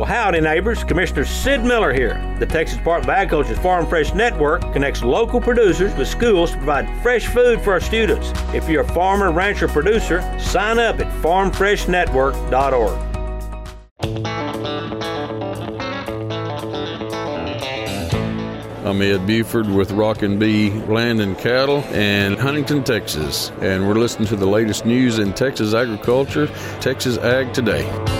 Well, howdy, neighbors. Commissioner Sid Miller here. The Texas Department of Agriculture's Farm Fresh Network connects local producers with schools to provide fresh food for our students. If you're a farmer, rancher, producer, sign up at farmfreshnetwork.org. I'm Ed Buford with Rockin' Bee Land and Cattle in Huntington, Texas, and we're listening to the latest news in Texas agriculture, Texas Ag Today.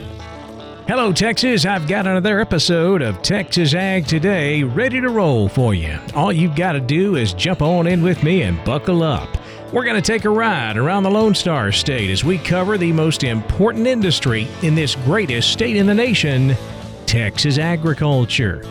Hello, Texas. I've got another episode of Texas Ag Today ready to roll for you. All you've got to do is jump on in with me and buckle up. We're going to take a ride around the Lone Star State as we cover the most important industry in this greatest state in the nation Texas agriculture.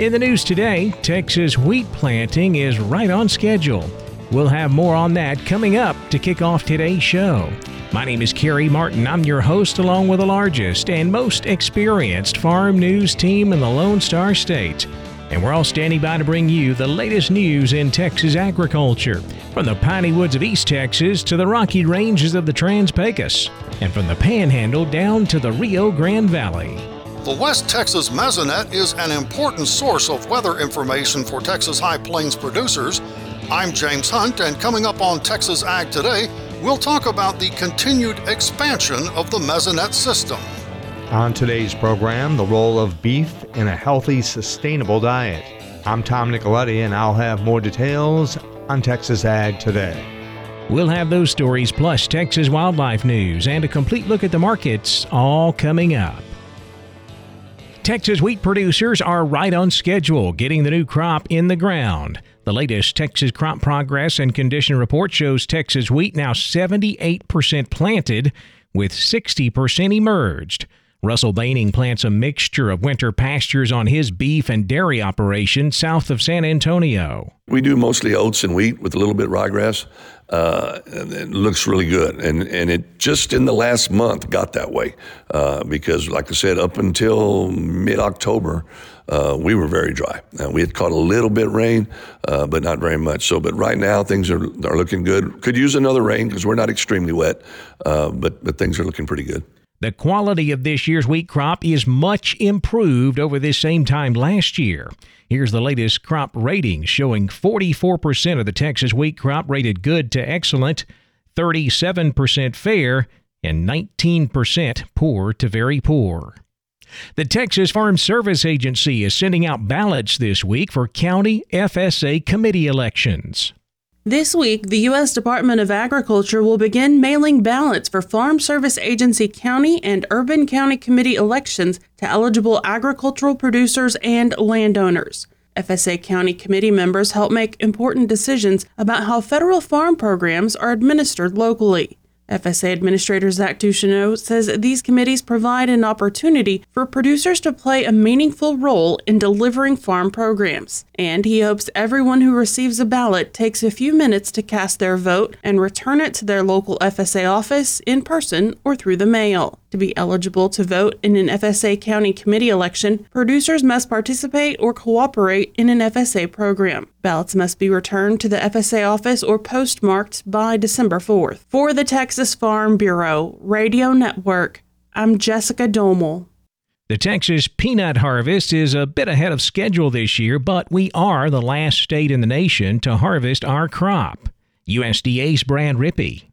In the news today, Texas wheat planting is right on schedule. We'll have more on that coming up to kick off today's show. My name is Kerry Martin. I'm your host, along with the largest and most experienced farm news team in the Lone Star State. And we're all standing by to bring you the latest news in Texas agriculture, from the piney woods of East Texas to the rocky ranges of the Trans Pecos, and from the Panhandle down to the Rio Grande Valley. The West Texas Mesonet is an important source of weather information for Texas High Plains producers I'm James Hunt, and coming up on Texas Ag Today, we'll talk about the continued expansion of the Mesonet system. On today's program, the role of beef in a healthy, sustainable diet. I'm Tom Nicoletti, and I'll have more details on Texas Ag Today. We'll have those stories plus Texas wildlife news and a complete look at the markets all coming up. Texas wheat producers are right on schedule getting the new crop in the ground. The latest Texas crop progress and condition report shows Texas wheat now 78% planted, with 60% emerged. Russell Boening plants a mixture of winter pastures on his beef and dairy operation south of San Antonio. We do mostly oats and wheat with a little bit of ryegrass. Uh, it looks really good. And and it just in the last month got that way uh, because, like I said, up until mid October, uh, we were very dry. We had caught a little bit rain, uh, but not very much. So, but right now things are are looking good. Could use another rain because we're not extremely wet, uh, but but things are looking pretty good. The quality of this year's wheat crop is much improved over this same time last year. Here's the latest crop ratings showing 44% of the Texas wheat crop rated good to excellent, 37% fair, and 19% poor to very poor. The Texas Farm Service Agency is sending out ballots this week for county FSA committee elections. This week, the U.S. Department of Agriculture will begin mailing ballots for Farm Service Agency county and urban county committee elections to eligible agricultural producers and landowners. FSA county committee members help make important decisions about how federal farm programs are administered locally. FSA Administrator Zach Ducheneaux says these committees provide an opportunity for producers to play a meaningful role in delivering farm programs. And he hopes everyone who receives a ballot takes a few minutes to cast their vote and return it to their local FSA office in person or through the mail. To be eligible to vote in an FSA county committee election, producers must participate or cooperate in an FSA program. Ballots must be returned to the FSA office or postmarked by December 4th. For the Texas Farm Bureau Radio Network, I'm Jessica Domel. The Texas peanut harvest is a bit ahead of schedule this year, but we are the last state in the nation to harvest our crop. USDA's Brad Rippey.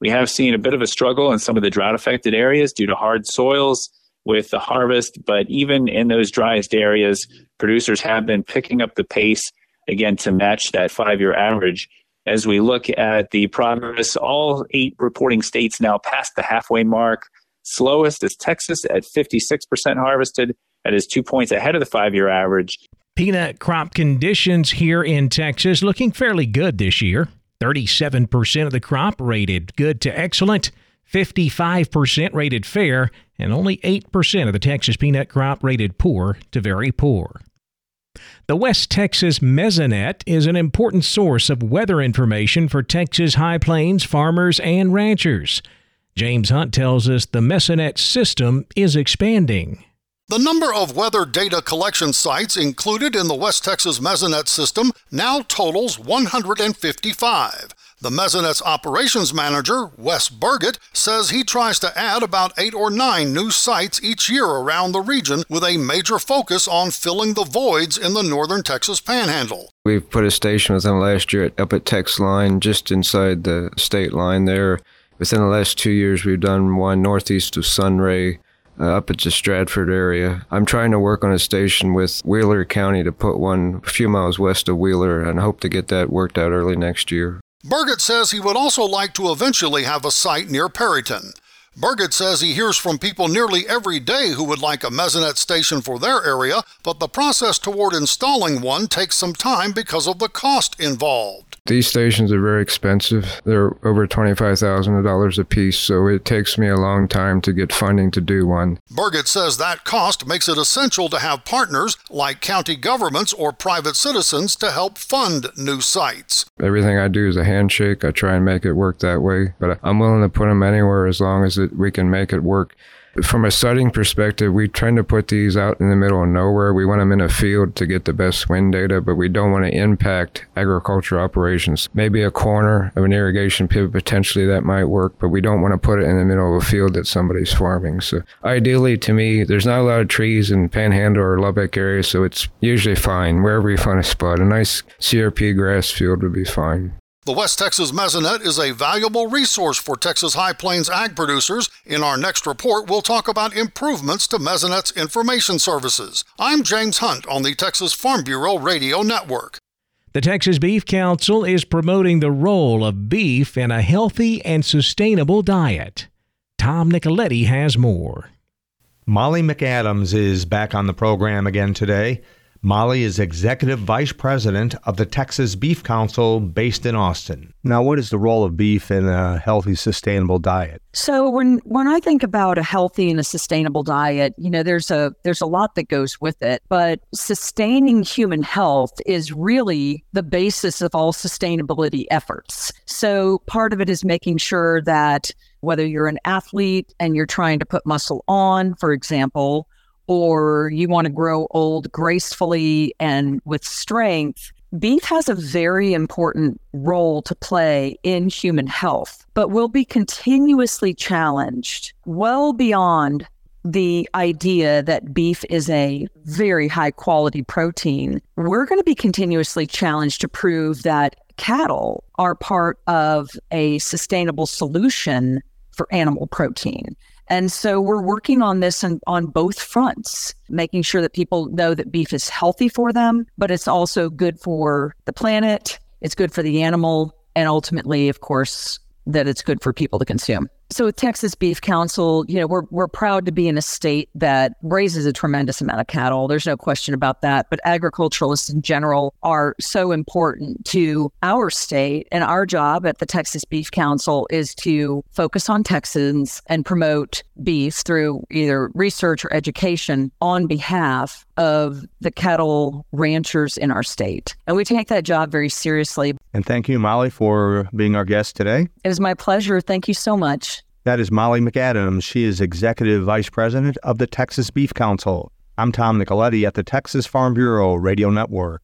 We have seen a bit of a struggle in some of the drought affected areas due to hard soils with the harvest, but even in those driest areas, producers have been picking up the pace again to match that five year average. As we look at the progress, all eight reporting states now past the halfway mark. Slowest is Texas at 56% harvested. That is two points ahead of the five year average. Peanut crop conditions here in Texas looking fairly good this year. 37% of the crop rated good to excellent, 55% rated fair, and only 8% of the Texas peanut crop rated poor to very poor. The West Texas Mesonet is an important source of weather information for Texas High Plains farmers and ranchers. James Hunt tells us the Mesonet system is expanding. The number of weather data collection sites included in the West Texas Mesonet system now totals 155. The Mesonet's operations manager, Wes Burgett, says he tries to add about eight or nine new sites each year around the region with a major focus on filling the voids in the northern Texas panhandle. We've put a station within last year up at Texline, just inside the state line there. Within the last two years, we've done one northeast of Sunray, uh, up at the Stratford area. I'm trying to work on a station with Wheeler County to put one a few miles west of Wheeler and hope to get that worked out early next year. Burgett says he would also like to eventually have a site near Perryton. Burgett says he hears from people nearly every day who would like a Mesonet station for their area, but the process toward installing one takes some time because of the cost involved. These stations are very expensive. They're over $25,000 a piece, so it takes me a long time to get funding to do one. Burgett says that cost makes it essential to have partners like county governments or private citizens to help fund new sites. Everything I do is a handshake. I try and make it work that way, but I'm willing to put them anywhere as long as it, we can make it work. From a siting perspective, we tend to put these out in the middle of nowhere. We want them in a field to get the best wind data, but we don't want to impact agriculture operations. Maybe a corner of an irrigation pivot, potentially that might work, but we don't want to put it in the middle of a field that somebody's farming. So ideally, to me, there's not a lot of trees in Panhandle or Lubbock area, so it's usually fine wherever you find a spot. A nice CRP grass field would be fine. The West Texas Mesonet is a valuable resource for Texas High Plains ag producers. In our next report, we'll talk about improvements to Mesonet's information services. I'm James Hunt on the Texas Farm Bureau Radio Network. The Texas Beef Council is promoting the role of beef in a healthy and sustainable diet. Tom Nicoletti has more. Molly McAdams is back on the program again today. Molly is Executive Vice President of the Texas Beef Council based in Austin. Now, what is the role of beef in a healthy, sustainable diet? So when when I think about a healthy and a sustainable diet, you know, there's a there's a lot that goes with it, but sustaining human health is really the basis of all sustainability efforts. So part of it is making sure that whether you're an athlete and you're trying to put muscle on, for example, or you want to grow old gracefully and with strength, beef has a very important role to play in human health, but will be continuously challenged well beyond the idea that beef is a very high quality protein. We're going to be continuously challenged to prove that cattle are part of a sustainable solution for animal protein. And so we're working on this on, on both fronts, making sure that people know that beef is healthy for them, but it's also good for the planet, it's good for the animal, and ultimately, of course, that it's good for people to consume. So Texas Beef Council, you know, we're we're proud to be in a state that raises a tremendous amount of cattle. There's no question about that. But agriculturalists in general are so important to our state. And our job at the Texas Beef Council is to focus on Texans and promote beef through either research or education on behalf of the cattle ranchers in our state. And we take that job very seriously. And thank you, Molly, for being our guest today. It is my pleasure. Thank you so much. That is Molly McAdams. She is Executive Vice President of the Texas Beef Council. I'm Tom Nicoletti at the Texas Farm Bureau Radio Network.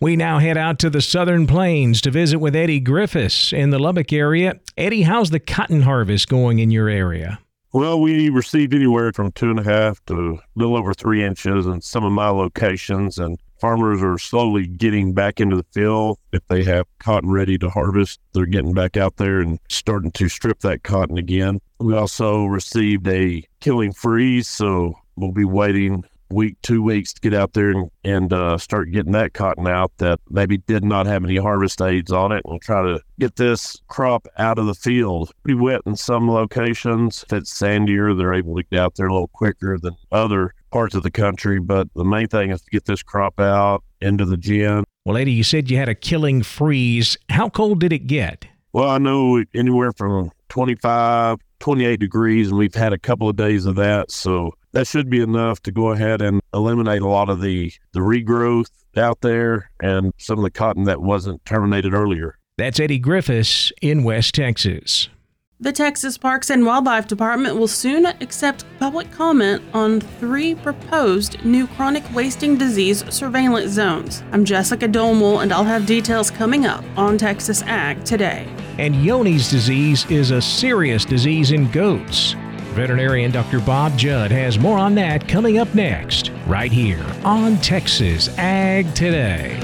We now head out to the southern plains to visit with Eddie Griffiths in the Lubbock area. Eddie, how's the cotton harvest going in your area? Well, we received anywhere from two and a half to a little over three inches in some of my locations, and farmers are slowly getting back into the field. If they have cotton ready to harvest, they're getting back out there and starting to strip that cotton again. We also received a killing freeze, so we'll be waiting week, two weeks to get out there and, and uh, start getting that cotton out that maybe did not have any harvest aids on it and try to get this crop out of the field. Pretty wet in some locations. If it's sandier, they're able to get out there a little quicker than other parts of the country. But the main thing is to get this crop out into the gin. Well, Eddie, you said you had a killing freeze. How cold did it get? Well, I know anywhere from 25, 28 degrees, and we've had a couple of days of that. So that should be enough to go ahead and eliminate a lot of the, the regrowth out there and some of the cotton that wasn't terminated earlier. That's Eddie Griffiths in West Texas. The Texas Parks and Wildlife Department will soon accept public comment on three proposed new chronic wasting disease surveillance zones. I'm Jessica Domel, and I'll have details coming up on Texas Ag today. And Johne's disease is a serious disease in goats. Veterinarian Dr. Bob Judd has more on that coming up next, right here on Texas Ag Today.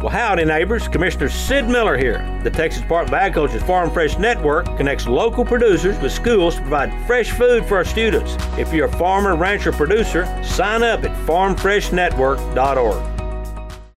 Well, howdy, neighbors. Commissioner Sid Miller here. The Texas Department of Agriculture's Farm Fresh Network connects local producers with schools to provide fresh food for our students. If you're a farmer, rancher, producer, sign up at farmfreshnetwork.org.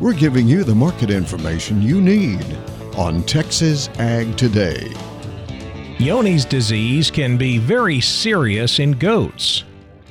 We're giving you the market information you need on Texas Ag Today. Johne's disease can be very serious in goats.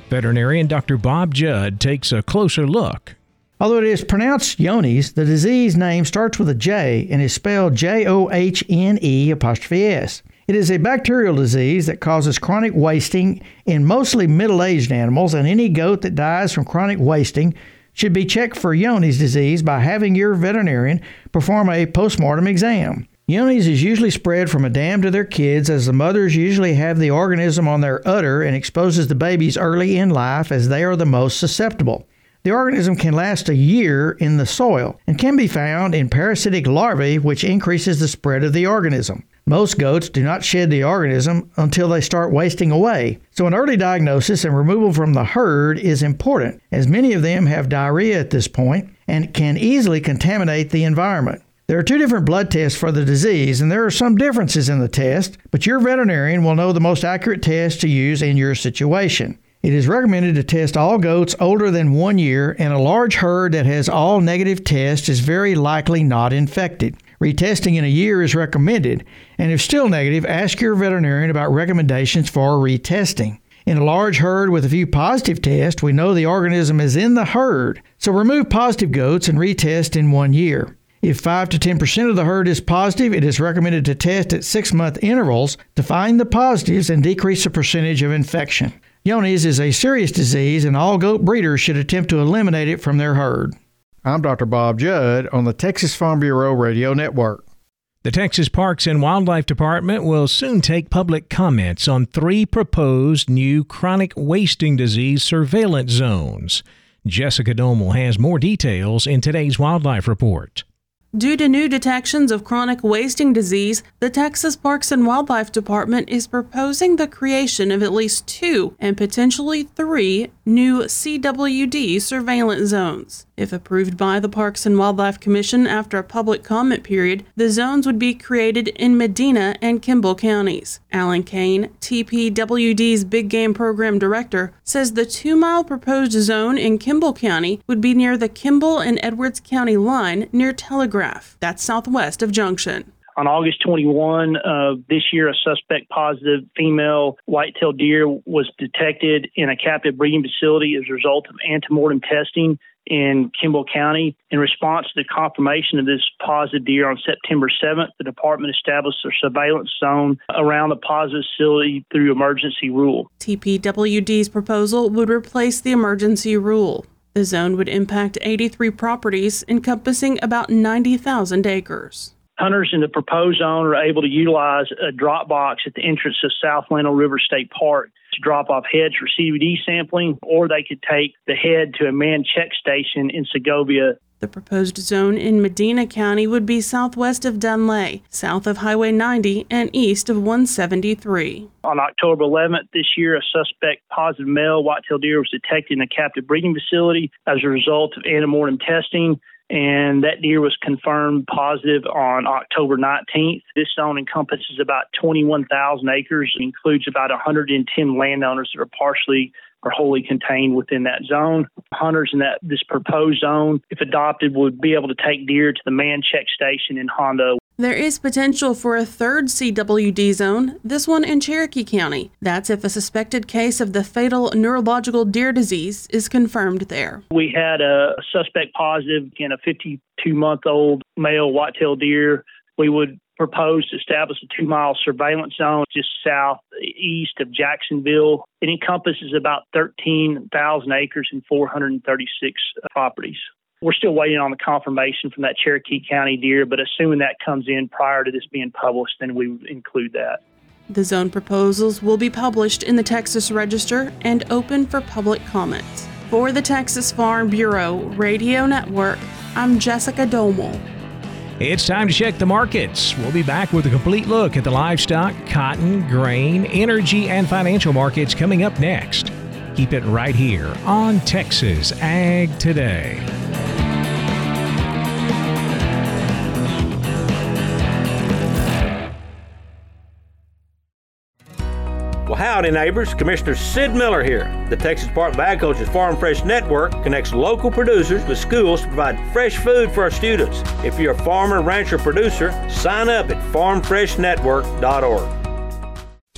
Veterinarian Dr. Bob Judd takes a closer look. Although it is pronounced Johne's, the disease name starts with a J and is spelled J O H N E apostrophe S. It is a bacterial disease that causes chronic wasting in mostly middle aged animals, and any goat that dies from chronic wasting should be checked for Johne's disease by having your veterinarian perform a postmortem exam. Johne's is usually spread from a dam to their kids as the mothers usually have the organism on their udder and exposes the babies early in life as they are the most susceptible. The organism can last a year in the soil and can be found in parasitic larvae, which increases the spread of the organism. Most goats do not shed the organism until they start wasting away, so an early diagnosis and removal from the herd is important, as many of them have diarrhea at this point and can easily contaminate the environment. There are two different blood tests for the disease, and there are some differences in the test, but your veterinarian will know the most accurate test to use in your situation. It is recommended to test all goats older than one year, and a large herd that has all negative tests is very likely not infected. Retesting in a year is recommended, and if still negative, ask your veterinarian about recommendations for retesting. In a large herd with a few positive tests, we know the organism is in the herd, so remove positive goats and retest in one year. If 5 to 10% of the herd is positive, it is recommended to test at six month intervals to find the positives and decrease the percentage of infection. Johne's is a serious disease, and all goat breeders should attempt to eliminate it from their herd. I'm Dr. Bob Judd on the Texas Farm Bureau Radio Network. The Texas Parks and Wildlife Department will soon take public comments on three proposed new chronic wasting disease surveillance zones. Jessica Domel has more details in today's Wildlife Report. Due to new detections of chronic wasting disease, the Texas Parks and Wildlife Department is proposing the creation of at least two and potentially three new CWD surveillance zones. If approved by the Parks and Wildlife Commission after a public comment period, the zones would be created in Medina and Kimble counties. Alan Cain, TPWD's Big Game Program Director, says the two mile proposed zone in Kimble County would be near the Kimble and Edwards County line near Telegraph. That's southwest of Junction. On August 21 of this year, a suspect positive female white-tailed deer was detected in a captive breeding facility as a result of antemortem testing in Kimble County. In response to the confirmation of this positive deer on September 7th, the department established a surveillance zone around the positive facility through emergency rule. TPWD's proposal would replace the emergency rule. The zone would impact 83 properties encompassing about 90,000 acres. Hunters in the proposed zone are able to utilize a drop box at the entrance of South Llano River State Park to drop off heads for CWD sampling, or they could take the head to a manned check station in Segovia. The proposed zone in Medina County would be southwest of Dunlay, south of Highway 90, and east of 173. On October 11th this year, a suspect positive male whitetail deer was detected in a captive breeding facility as a result of antemortem testing. and that deer was confirmed positive on October 19th. This zone encompasses about 21,000 acres, includes about 110 landowners that are partially or wholly contained within that zone. Hunters in that this proposed zone, if adopted, would be able to take deer to the man check station in Hondo. There is potential for a third CWD zone, this one in Cherokee County. That's if a suspected case of the fatal neurological deer disease is confirmed there. We had a suspect positive in a 52 month old male whitetail deer. We would propose to establish a two mile surveillance zone just southeast of Jacksonville. It encompasses about 13,000 acres and 436 properties. We're still waiting on the confirmation from that Cherokee County deer, but assuming that comes in prior to this being published, then we would include that. The zone proposals will be published in the Texas Register and open for public comments. For the Texas Farm Bureau Radio Network, I'm Jessica Domel. It's time to check the markets. We'll be back with a complete look at the livestock, cotton, grain, energy, and financial markets coming up next. Keep it right here on Texas Ag Today. Well, howdy, neighbors. Commissioner Sid Miller here. The Texas Department of Agriculture's Farm Fresh Network connects local producers with schools to provide fresh food for our students. If you're a farmer, rancher, producer, sign up at farmfreshnetwork.org.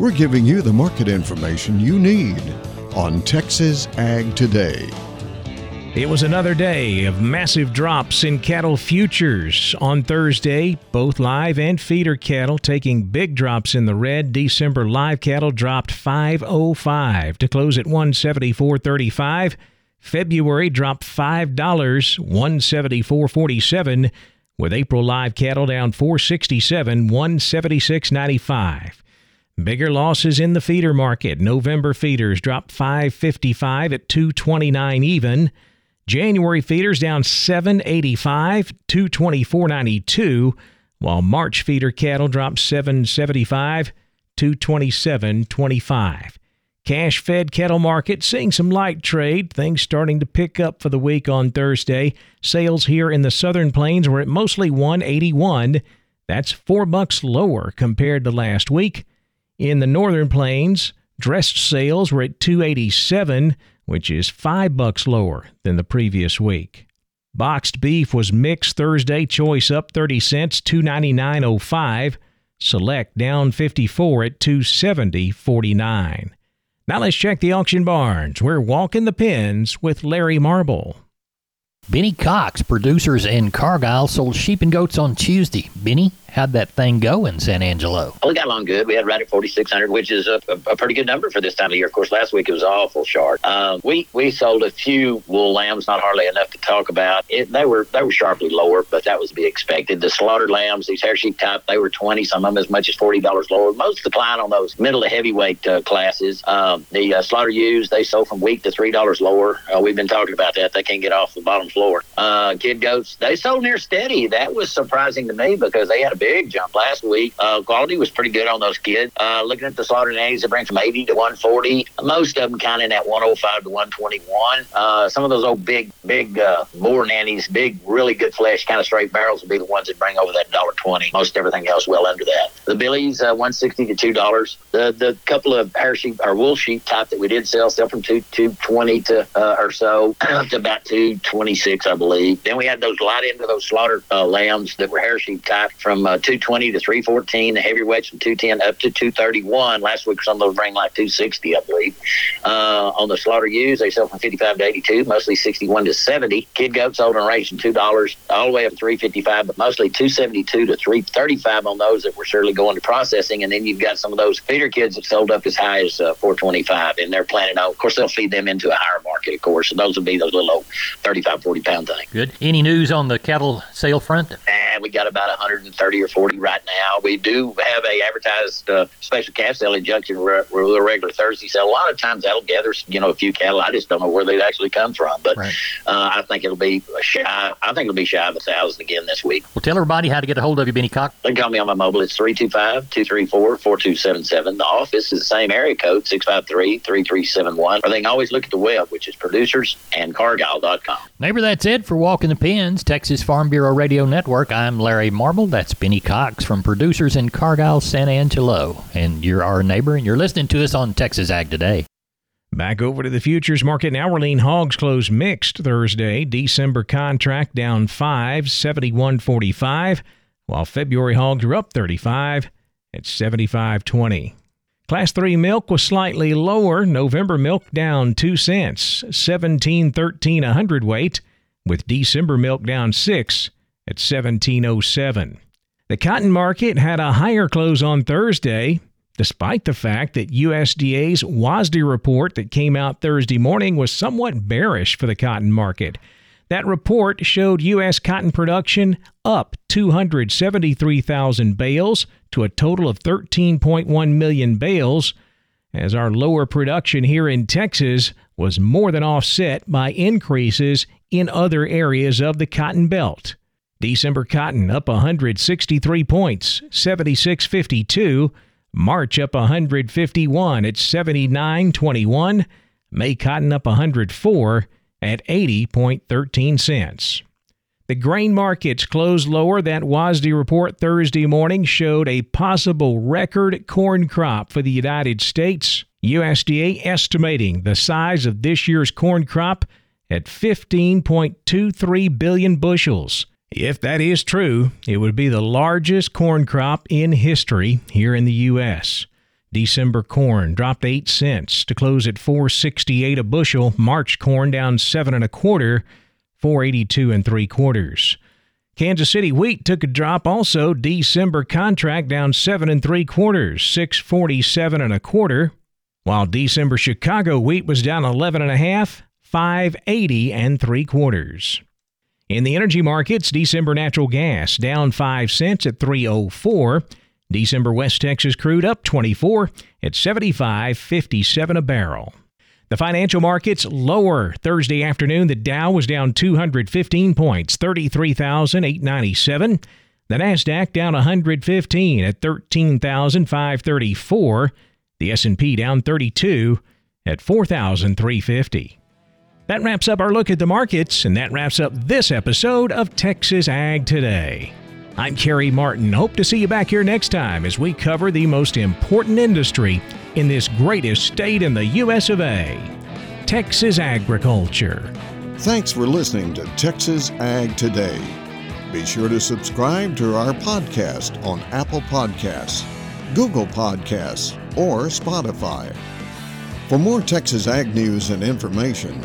We're giving you the market information you need on Texas Ag Today. It was another day of massive drops in cattle futures. On Thursday, both live and feeder cattle taking big drops in the red. December live cattle dropped 505 to close at 174.35. February dropped $5, 174.47 with April live cattle down 467, 176.95. Bigger losses in the feeder market. November feeders dropped 555 at 229 even. January feeders down 785, 224.92, while March feeder cattle dropped 775, 227.25. Cash fed cattle market seeing some light trade, things starting to pick up for the week on Thursday. Sales here in the southern plains were at mostly 181. That's 4 bucks lower compared to last week. In the northern plains, dressed sales were at 287, which is 5 bucks lower than the previous week. Boxed beef was mixed Thursday, choice up 30 cents, 299.05. Select down 54 at 270.49. Now let's check the auction barns. We're walking the pens with Larry Marble. Benny Cox, producers in Cargyle, sold sheep and goats on Tuesday. Benny, how'd that thing go in San Angelo? Well, we got along good. We had right at 4,600, which is a, a, a, pretty good number for this time of year. Of course, last week it was awful short. Um, we we sold a few wool lambs, not hardly enough to talk about. It, they were they were sharply lower, but that was to be expected. The slaughtered lambs, these hair sheep type, they were 20, some of them as much as $40 lower. Most decline on those middle to heavyweight uh, classes. Um, the uh, slaughter ewes, they sold from week to $3 lower. Uh, we've been talking about that. They can't get off the bottom floor. Uh, kid goats, they sold near steady. That was surprising to me because they had a big jump last week. Uh, quality was pretty good on those kids. Uh, looking at the slaughter nannies, they bring from 80 to 140. Most of them kind of in that 105 to 121. Uh, some of those old big, big uh, Boer nannies, big, really good flesh, kind of straight barrels, would be the ones that bring over that dollar twenty. Most everything else well under that. The billies, uh, 160 to two dollars. The the couple of hair sheep or wool sheep type that we did sell, sell from two two twenty to uh, or so to about two twenty 256, I believe. Then we had those light into those slaughter uh, lambs that were hair sheep type from uh, 220 to 314. The heavyweights from 210 up to 231. Last week some of those rang like 260, I believe. Uh, on the slaughter ewes, they sell from 55 to 82, mostly 61 to 70. Kid goats sold in range from two dollars all the way up to 355, but mostly 272 to 335 on those that were surely going to processing. And then you've got some of those feeder kids that sold up as high as uh, 425, and they're planning on. Of course, they'll feed them into a higher market, of course. So those will be those little old 35, 40 pound things. Good. Any news on the cattle sale front? And we got about 130 or 40 right now. We do have a advertised uh, special calf sale in Junction re- re- a regular Thursday sale. A lot of times that'll gather, you know, a few cattle. I just don't know where they'd actually come from, but Right. uh, I think it'll be shy. I think it'll be shy of a thousand again this week. Well, tell everybody how to get a hold of you, Benny Cox. They can call me on my mobile. It's 325-234-4277. The office is the same area code, 653-3371. Or they can always look at the web, which is producersandcargyle.com. Neighbor, that's it for Walking the Pens, Texas Farm Bureau Radio Network. I'm Larry Marble. That's Benny Cox from Producers in Cargyle, San Angelo. And you're our neighbor, and you're listening to us on Texas Ag Today. Back over to the futures market now. Orlean hogs closed mixed Thursday. December contract down 5, 71.45, while February hogs are up 35 at 75.20. Class 3 milk was slightly lower. November milk down 2 cents, 17.13 a hundredweight, with December milk down 6 at 17.07. The cotton market had a higher close on Thursday, despite the fact that USDA's WASDE report that came out Thursday morning was somewhat bearish for the cotton market. That report showed U.S. cotton production up 273,000 bales to a total of 13.1 million bales, as our lower production here in Texas was more than offset by increases in other areas of the cotton belt. December cotton up 163 points, 76.52. March up 151 at 79.21. May cotton up 104 at 80.13 cents. The grain markets closed lower. That WASDE report Thursday morning showed a possible record corn crop for the United States. USDA estimating the size of this year's corn crop at 15.23 billion bushels. If that is true, it would be the largest corn crop in history here in the U.S. December corn dropped 8 cents to close at 468 a bushel. March corn down 7 and a quarter, 482 and 3 quarters. Kansas City wheat took a drop also. December contract down 7 and 3 quarters, 647 and a quarter, while December Chicago wheat was down 11 and a half, 580 and 3 quarters. In the energy markets, December natural gas down 5 cents at 304. December West Texas crude up 24 at 75.57 a barrel. The financial markets lower Thursday afternoon. The Dow was down 215 points, 33,897. The Nasdaq down 115 at 13,534. The S&P down 32 at 4,350. That wraps up our look at the markets, and that wraps up this episode of Texas Ag Today. I'm Kerry Martin. Hope to see you back here next time as we cover the most important industry in this greatest state in the US of A Texas agriculture. Thanks for listening to Texas Ag Today. Be sure to subscribe to our podcast on Apple Podcasts, Google Podcasts, or Spotify. For more Texas Ag news and information,